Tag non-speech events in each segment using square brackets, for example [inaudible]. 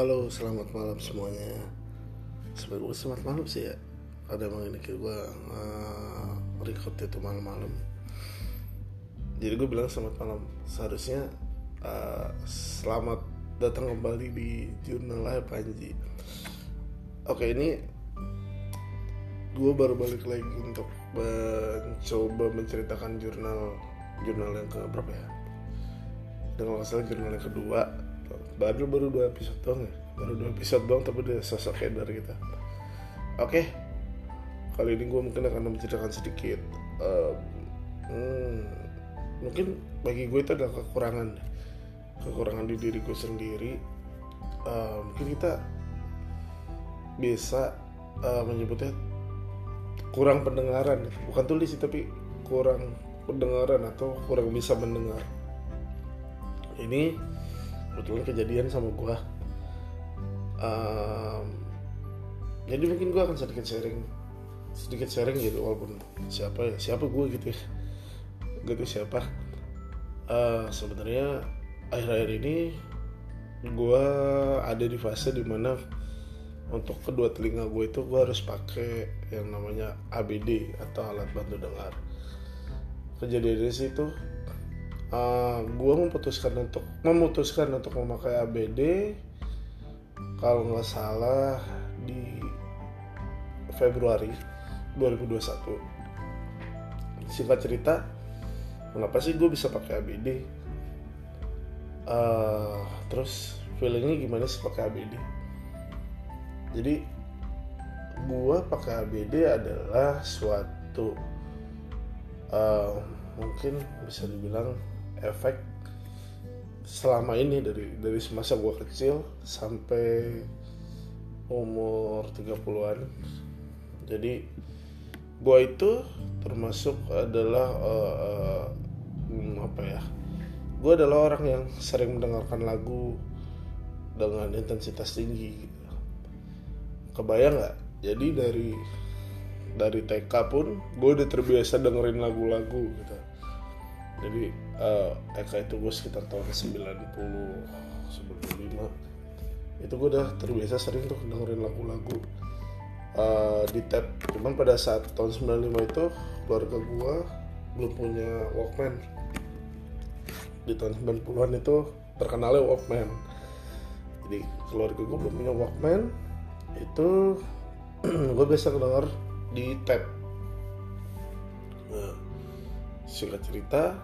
Halo, selamat malam semuanya. Sebenarnya selamat malam sih ya. Ada emang ini gue uh, record itu malam-malam. Jadi gue bilang selamat malam. Seharusnya uh, selamat datang kembali di jurnal Ayah Panji. Oke ini gue baru balik lagi untuk mencoba menceritakan jurnal jurnal yang ke berapa ya? Dengan nggak salah jurnal yang kedua baru baru dua episode doang ya? Baru dua episode doang tapi udah sosok header kita oke. Kali ini gue mungkin akan menceritakan sedikit uh, hmm, mungkin bagi gue itu adalah kekurangan kekurangan di diri gue sendiri. Uh, mungkin kita bisa uh, menyebutnya kurang pendengaran. Bukan tulis tapi kurang pendengaran atau kurang bisa mendengar. Ini kebetulan kejadian sama gue um, jadi mungkin gue akan sedikit sharing sedikit sharing gitu walaupun siapa ya siapa gue gitu ya. Gitu siapa. Uh, sebenarnya akhir-akhir ini gue ada di fase di mana untuk kedua telinga gue itu gue harus pakai yang namanya ABD atau alat bantu dengar. Kejadiannya sih itu uh, eh, gue memutuskan untuk memutuskan untuk memakai ABD kalau nggak salah di Februari 2021 singkat cerita kenapa sih gue bisa pakai ABD uh, eh, terus feelingnya gimana sih pakai ABD jadi gue pakai ABD adalah suatu uh, mungkin bisa dibilang efek selama ini dari dari semasa gue kecil sampai umur 30-an jadi gue itu termasuk adalah uh, uh, apa ya gue adalah orang yang sering mendengarkan lagu dengan intensitas tinggi. Kebayang nggak? Jadi dari dari TK pun gue udah terbiasa dengerin lagu-lagu gitu. Jadi uh, TK itu gue sekitar tahun 90 95 itu gue udah terbiasa sering tuh dengerin lagu-lagu uh, di tab cuman pada saat tahun 95 itu keluarga gue belum punya Walkman. Di tahun 90-an itu terkenalnya Walkman. Jadi keluarga gue belum punya Walkman itu [clears throat] gue biasa denger di tab nah, singkat cerita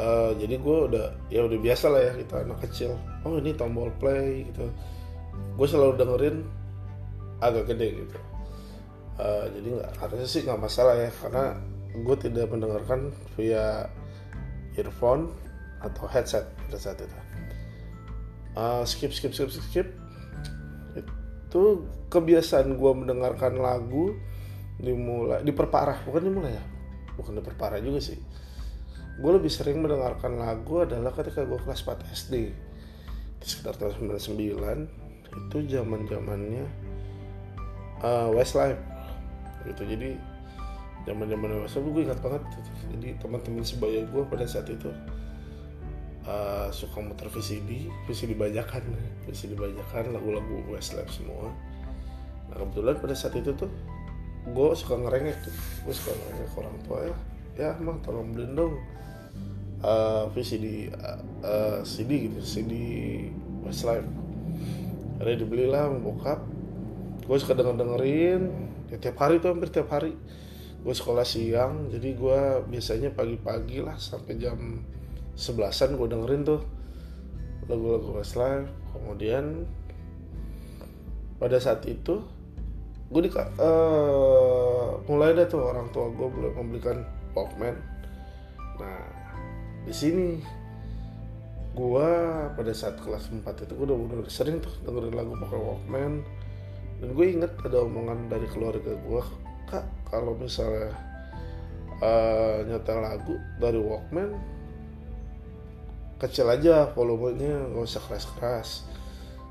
uh, jadi gue udah ya udah biasa lah ya kita anak kecil. Oh ini tombol play gitu. Gue selalu dengerin agak gede gitu. Uh, jadi nggak harusnya sih nggak masalah ya karena gue tidak mendengarkan via earphone atau headset pada saat itu. Uh, skip skip skip skip itu kebiasaan gue mendengarkan lagu dimulai diperparah. Bukan dimulai ya? Bukan diperparah juga sih gue lebih sering mendengarkan lagu adalah ketika gue kelas 4 SD di sekitar tahun 99 itu zaman zamannya uh, Westlife. Gitu jadi zaman zaman Westlife gue ingat banget jadi teman-teman sebaya gue pada saat itu uh, suka muter VCD VCD bajakan VCD bajakan lagu-lagu Westlife semua. Nah kebetulan pada saat itu tuh gue suka ngerengek tuh. Gue suka ngerengek orang tua ya ya mah tolong beliin dong uh, VCD uh, uh, CD gitu CD Westlife. Akhirnya dibelilah sama bokap. Gue suka denger dengerin ya tiap hari tuh hampir tiap hari. Gue sekolah siang jadi gue biasanya pagi-pagi lah sampai jam sebelasan gue dengerin tuh lagu-lagu Westlife. Kemudian pada saat itu gue di uh, mulai deh tuh orang tua gue membelikan Walkman nah di sini gua pada saat kelas 4 itu gua udah, udah sering tuh dengerin lagu pakai Walkman dan gue inget ada omongan dari keluarga gua kak kalau misalnya uh, nyetel lagu dari Walkman kecil aja volumenya nggak usah keras-keras.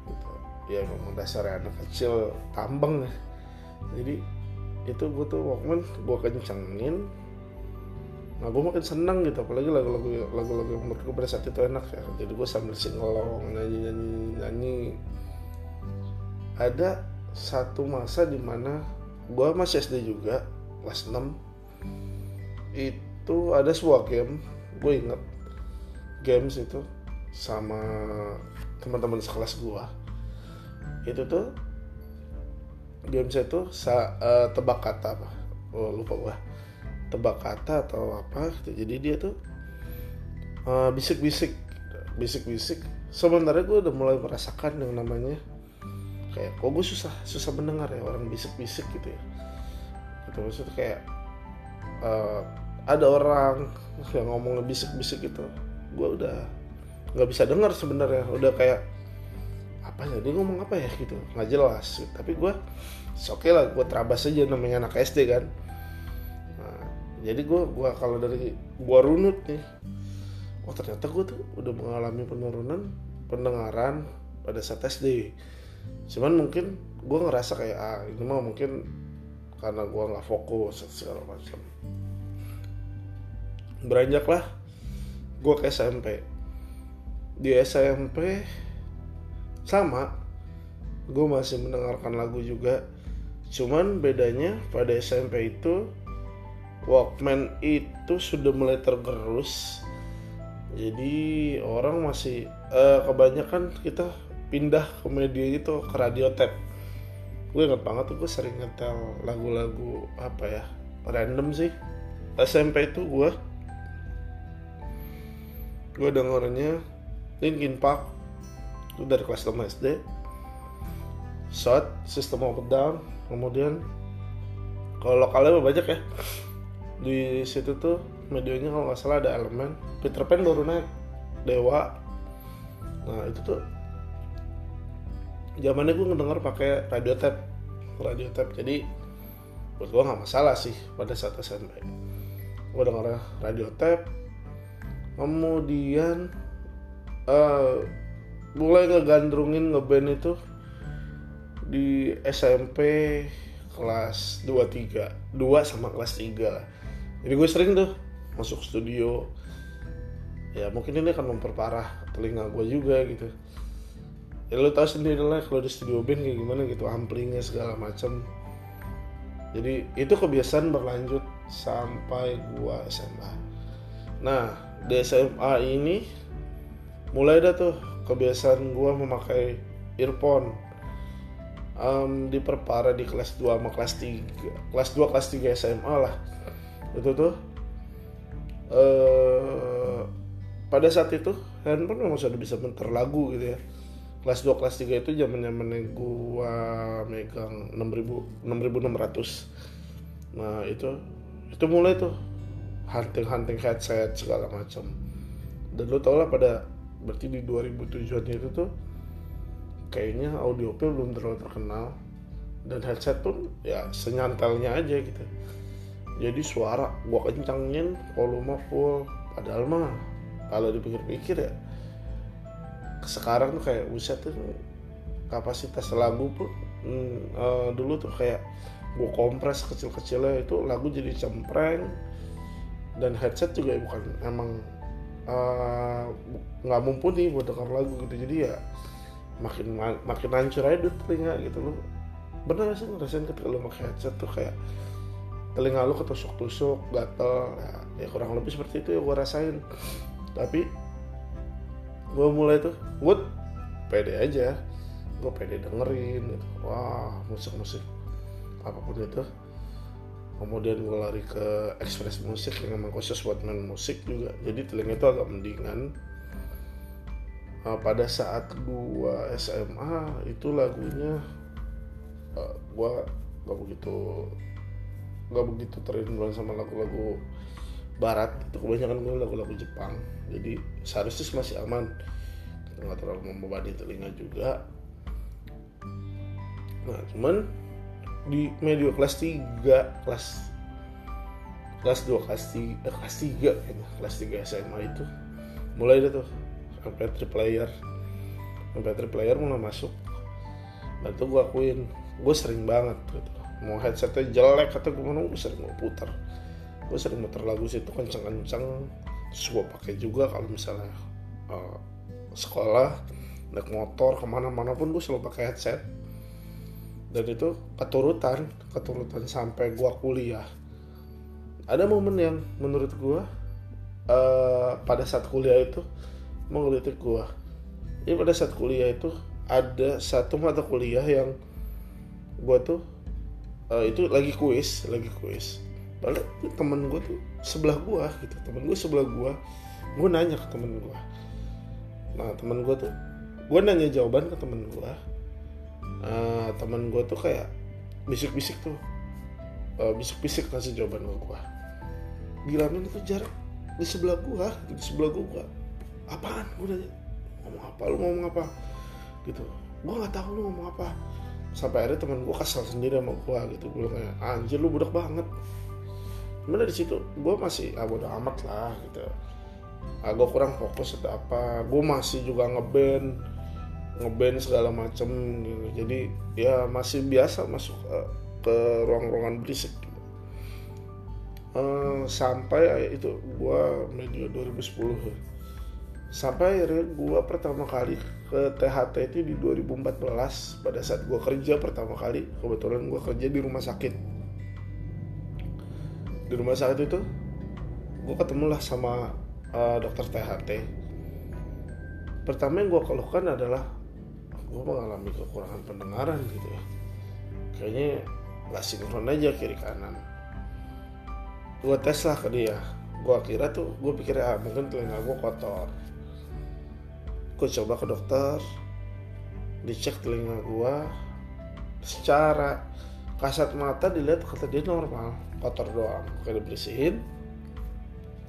Gitu. ya memang dasarnya anak kecil tambeng ya. Jadi itu gue tuh Walkman gue kencengin nah gue makin seneng gitu apalagi lagu-lagu lagu-lagu yang menurut gue pada saat itu enak ya. Jadi gue sambil singelong nyanyi nyanyi nyanyi. Ada satu masa di mana gue masih SD juga kelas 6 itu ada sebuah game gue inget games itu sama teman-teman sekelas gue itu tuh games itu sa, uh, tebak kata apa? Oh, lupa gue tebak kata atau apa gitu. jadi dia tuh uh, bisik-bisik bisik-bisik. Sementara gue udah mulai merasakan yang namanya kayak kok gue susah susah mendengar ya orang bisik-bisik gitu ya. Gitu maksudnya kayak uh, ada orang yang ngomong bisik-bisik gitu. Gue udah nggak bisa dengar sebenarnya. Udah kayak apa ya dia ngomong apa ya? Gitu. Nggak jelas. Tapi gue oke okay lah gue terabas aja namanya anak SD kan jadi gue gua kalau dari gue runut nih oh ternyata gue tuh udah mengalami penurunan pendengaran pada saat SD cuman mungkin gue ngerasa kayak ah ini mah mungkin karena gue nggak fokus segala macam. Beranjaklah gue ke SMP di SMP sama gue masih mendengarkan lagu juga. Cuman bedanya pada SMP itu Walkman itu sudah mulai tergerus. Jadi orang masih uh, kebanyakan kita pindah ke media itu ke radio tape gue inget banget tuh gue sering ngetel lagu-lagu apa ya random sih. SMP itu gue gue dengernya Linkin Park. Itu dari kelas 5 SD Shot, System of Down kemudian kalau lokalnya banyak ya di situ tuh medianya kalau nggak salah ada elemen. Peter Pan baru naik Dewa. Nah itu tuh zamannya gue ngedenger pakai radio tape. Radio tape. Jadi buat gue nggak masalah sih pada saat SMP gue denger radio tape. Kemudian uh, mulai ngegandrungin ngeband itu di SMP kelas 2 3 2 sama kelas 3 lah jadi gue sering tuh masuk studio. Ya mungkin ini akan memperparah telinga gue juga gitu. Ya lo tau sendiri lah kalau di studio band kayak gimana gitu amplingnya segala macam. Jadi itu kebiasaan berlanjut sampai gua SMA nah di SMA ini mulai dah tuh kebiasaan gua memakai earphone. Um, diperparah di kelas 2 sama kelas 3 kelas 2 kelas 3 SMA lah itu tuh uh, pada saat itu handphone memang sudah bisa muter lagu gitu ya. Kelas 2 kelas 3 itu zaman zamannya gua megang 6000 6600 nah itu itu mulai tuh hunting hunting headset segala macam. Dan lo tau lah pada berarti di 2007 itu tuh kayaknya audio belum terlalu terkenal. Dan headset pun ya senyantelnya aja gitu jadi suara gua kencangin volume full. Padahal mah kalau dipikir-pikir ya sekarang tuh kayak buset tuh kapasitas lagu pun hmm, uh, dulu tuh kayak gue kompres kecil-kecilnya itu lagu jadi cempreng. Dan headset juga bukan emang eh, nggak uh, mumpuni buat denger lagu gitu. Jadi ya makin makin hancur aja tuh telinga gitu loh. Bener sih ngerasain ketika lo pakai headset tuh kayak telinga lo ketusuk-tusuk gatel. Ya, ya kurang lebih seperti itu ya gue rasain. Tapi gue mulai tuh gue pede aja. Gue pede dengerin gitu. Wah musik musik apa pun itu. Kemudian gue lari ke express musik yang memang khusus buat main musik juga. Jadi telinga itu agak mendingan. Nah, pada saat gue SMA itu lagunya uh, eh, gue gak begitu gak begitu terinfluence sama lagu-lagu barat itu kebanyakan gue lagu-lagu Jepang. Jadi seharusnya masih aman. Nggak terlalu membebani telinga juga. Nah cuman di media kelas 3 kelas kelas 2 kelas 3 eh, kelas 3 kayaknya. Kelas 3 SMA itu mulai deh tuh. MP3 player MP3 player mulai masuk. Dan itu gue akuin. Gue sering banget gitu mau headsetnya jelek atau gimana gue sering mau putar gue sering muter lagu situ kenceng-kenceng. Terus gue pakai juga kalau misalnya uh, sekolah naik motor ke mana-mana pun gue selalu pakai headset. Dan itu keturutan keturutan sampai gua kuliah. Ada momen yang menurut gua uh, pada saat kuliah itu menggelitik gua. Ini pada saat kuliah itu ada satu mata kuliah yang gua tuh uh, itu lagi kuis lagi kuis. Lalu temen gue tuh sebelah gua gitu. Temen gue sebelah gua. Gue nanya ke temen gue nah temen gue tuh gue nanya jawaban ke temen gue uh, temen gue tuh kayak bisik-bisik tuh. Uh, bisik-bisik kasih jawaban ke gue gila men itu jarak di sebelah gue di sebelah gue apaan? Gue nanya ngomong apa? Lu ngomong apa? Gitu. Gue nggak tahu lu ngomong apa sampai akhirnya teman gue kesal sendiri sama gue gitu. Gue kayak anjir lu budak banget. Cuman dari situ gue masih ah bodo amat lah gitu. Ah, gue kurang fokus atau apa. Gue masih juga ngeband ngeband segala macem gitu. jadi ya masih biasa masuk uh, ke ruang-ruangan berisik gitu. uh, sampai itu gue medio 2010 sampai akhirnya gue pertama kali ke THT itu di 2014 pada saat gue kerja pertama kali kebetulan gue kerja di rumah sakit. Di rumah sakit itu gue ketemulah sama uh, dokter THT pertama yang gue keluhkan adalah gue mengalami kekurangan pendengaran gitu ya. Kayaknya nggak sinkron aja kiri kanan. Gue tes lah ke dia. Gue kira tuh gue pikir ah mungkin telinga gue kotor gue coba ke dokter dicek telinga gue secara kasat mata dilihat kata dia normal kotor doang. Kayak dibersihin.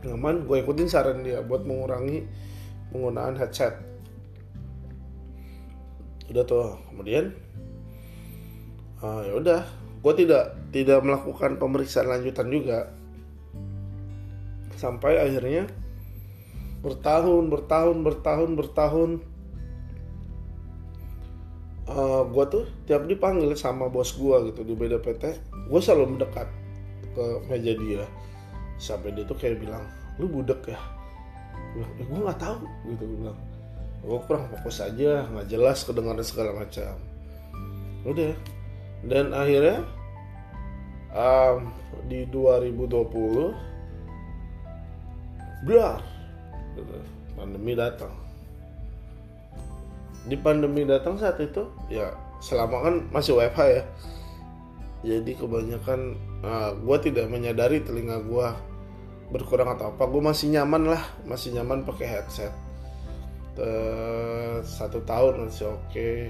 Nyaman gue ikutin saran dia buat mengurangi penggunaan headset. Udah tuh kemudian uh, ya udah. Gue tidak tidak melakukan pemeriksaan lanjutan juga. Sampai akhirnya bertahun bertahun bertahun bertahun. Uh, eh, gue tuh tiap dipanggil sama bos gue gitu di beda PT gue selalu mendekat ke meja dia. Sampai dia tuh kayak bilang lu budek ya? Bilang ya gue nggak tahu gitu gue bilang. Gue kurang fokus aja nggak jelas kedengaran segala macam. Udah. Dan akhirnya um, di 2020 blar gitu, pandemi datang. Di pandemi datang saat itu ya selama kan masih WFH ya. Jadi kebanyakan uh, ah, gue tidak menyadari telinga gue berkurang atau apa. Gue masih nyaman lah masih nyaman pakai headset. Uh, satu tahun masih oke. Okay.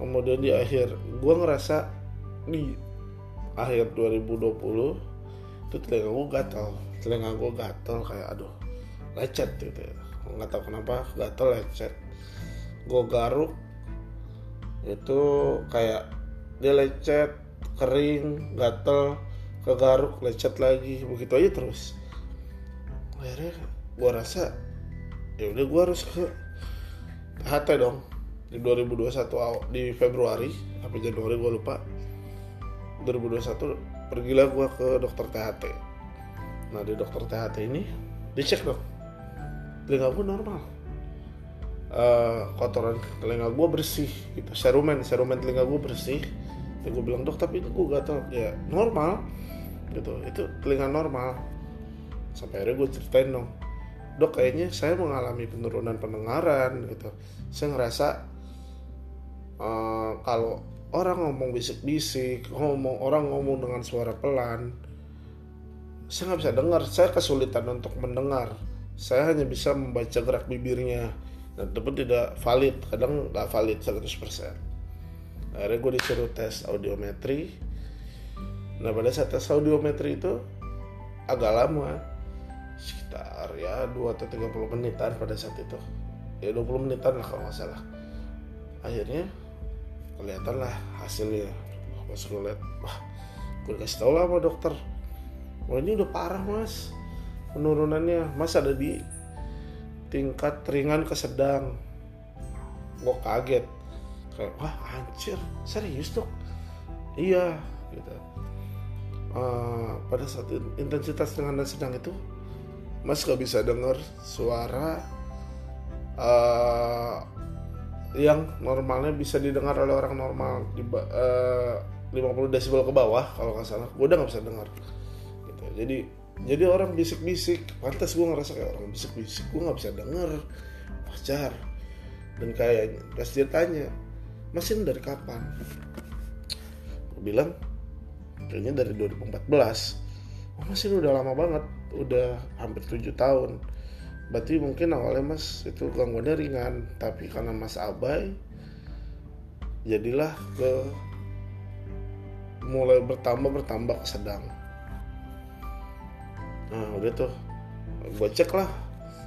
kemudian di akhir gue ngerasa di akhir 2020 itu telinga gue gatal telinga gue gatal kayak aduh lecet gitu. Nggak tahu kenapa gatal lecet. Gue garuk itu kayak dia lecet kering gatel kegaruk lecet lagi. Begitu aja terus. Akhirnya gue rasa ya udah gue harus ke HT dong. Di 2021 di Februari apa Januari gue lupa. 2021 pergilah gue ke dokter THT nah di dokter THT ini dicek dong telinga gue normal. Uh, kotoran telinga gue bersih gitu. Serumen serumen telinga gue bersih. Ya gue bilang dok tapi itu gue gatal ya normal gitu. Itu telinga normal. Sampai akhirnya gue ceritain dong dok kayaknya saya mengalami penurunan pendengaran gitu. Saya ngerasa uh, kalau orang ngomong bisik-bisik ngomong orang ngomong dengan suara pelan saya nggak bisa dengar. Saya kesulitan untuk mendengar saya hanya bisa membaca gerak bibirnya. Dan itu pun tidak valid kadang nggak valid 100% akhirnya gue disuruh tes audiometri. Nah pada saat tes audiometri itu agak lama. Sekitar ya 2 atau 30 menitan pada saat itu. Ya 20 menitan lah kalau nggak salah. Akhirnya kelihatan lah hasilnya. Pas gue lihat wah gue kasih tau lah sama dokter. Wah ini udah parah mas penurunannya mas ada di tingkat ringan ke sedang. Gue kaget. Kayak wah anjir serius dok? Iya gitu. Uh, pada saat intensitas ringan dan sedang itu mas gak bisa dengar suara uh, yang normalnya bisa didengar oleh orang normal di uh, 50 desibel ke bawah kalau nggak salah. Gue udah nggak bisa dengar gitu. Jadi jadi orang bisik-bisik pantas gue ngerasa kayak orang bisik-bisik gue nggak bisa denger pacar. Dan kayak pas dia tanya mesin dari kapan? Gue bilang kayaknya dari 2014 oh mesin udah lama banget udah hampir 7 tahun. Berarti mungkin awalnya mas itu gangguannya ringan tapi karena mas abai jadilah ke mulai bertambah bertambah sedang nah udah tuh. Gue cek lah.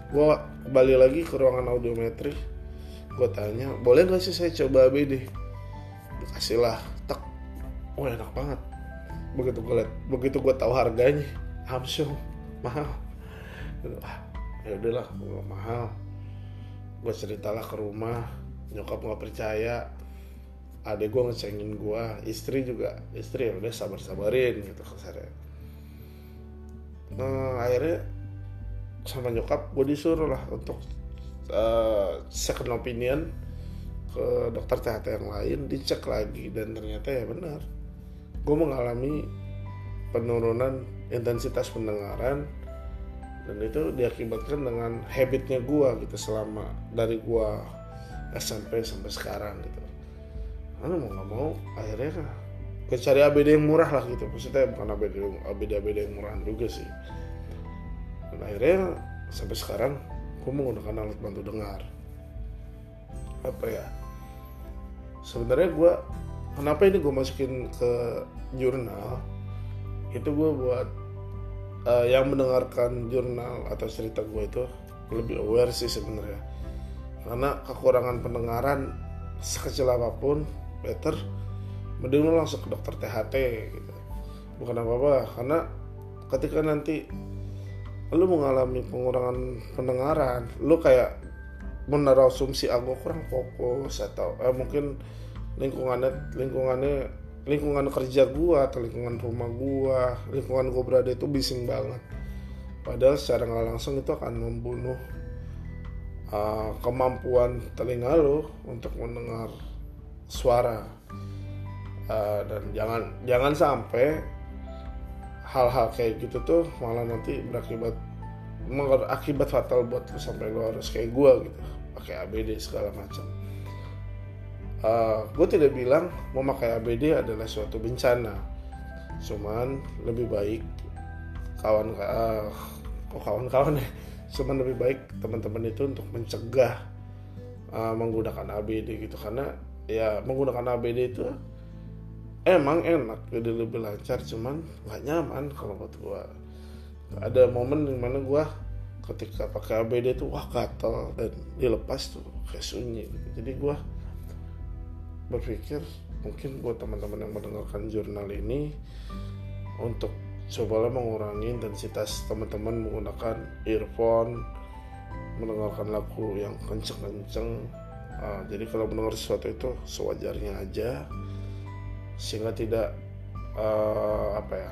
Gue kembali lagi ke ruangan audiometri. Gue tanya boleh gak sih saya coba ABD dikasih lah tek. Oh enak banget. Begitu gue liat begitu gue tahu harganya Samsung mahal. Ah ya udahlah mahal. Gue ceritalah ke rumah nyokap nggak percaya. Adek gue ngecengin gue istri juga istri ya udah sabar sabarin gitu kasarnya nah akhirnya sama nyokap gue disuruh lah untuk uh, second opinion ke dokter THT yang lain dicek lagi dan ternyata ya benar. Gue mengalami penurunan intensitas pendengaran dan itu diakibatkan dengan habitnya gue gitu selama dari gue SMP sampai sekarang gitu. Karena mau nggak mau akhirnya gue cari ABD yang murah lah gitu. Maksudnya bukan ABD ABD ABD yang murah juga sih. Dan akhirnya sampai sekarang gue menggunakan alat bantu dengar. Apa ya? Sebenarnya gue kenapa ini gue masukin ke jurnal? Itu gue buat uh, yang mendengarkan jurnal atau cerita gue itu lebih aware sih sebenarnya. Karena kekurangan pendengaran sekecil apa pun better mending lu langsung ke dokter THT gitu. Bukan apa-apa karena ketika nanti lu mengalami pengurangan pendengaran lu kayak menaruh asumsi ah kurang fokus atau eh, mungkin lingkungannya lingkungannya lingkungan kerja gua atau lingkungan rumah gua lingkungan gua berada itu bising banget. Padahal secara nggak langsung itu akan membunuh uh, kemampuan telinga lo untuk mendengar suara uh, dan jangan jangan sampai hal-hal kayak gitu tuh malah nanti berakibat akibat fatal buat lu sampai lu harus kayak gue gitu. Pakai ABD segala macam. Uh, eh, gue tidak bilang memakai ABD adalah suatu bencana. Cuman lebih baik kawan uh, kawan-kawan ya? Cuman lebih baik teman-teman itu untuk mencegah uh, menggunakan ABD gitu. Karena ya menggunakan ABD itu emang enak jadi lebih lancar cuman nggak nyaman kalau buat gua. Ada momen di mana gua ketika pakai ABD itu wah gatel dan dilepas tuh kayak sunyi. Jadi gua berpikir mungkin buat teman-teman yang mendengarkan jurnal ini untuk cobalah mengurangi intensitas teman-teman menggunakan earphone mendengarkan lagu yang kenceng-kenceng. Uh, jadi kalau mendengar sesuatu itu sewajarnya aja sehingga tidak uh, apa ya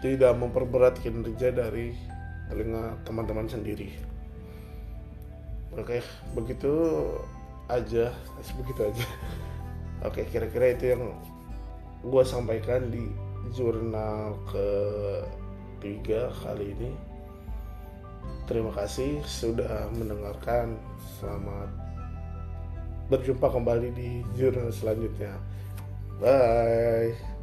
tidak memperberat kinerja dari telinga teman-teman sendiri. Oke begitu aja. Begitu aja. [laughs] Oke kira-kira itu yang gue sampaikan di jurnal ketiga kali ini. Terima kasih sudah mendengarkan. Selamat berjumpa kembali di jurnal selanjutnya. Bye.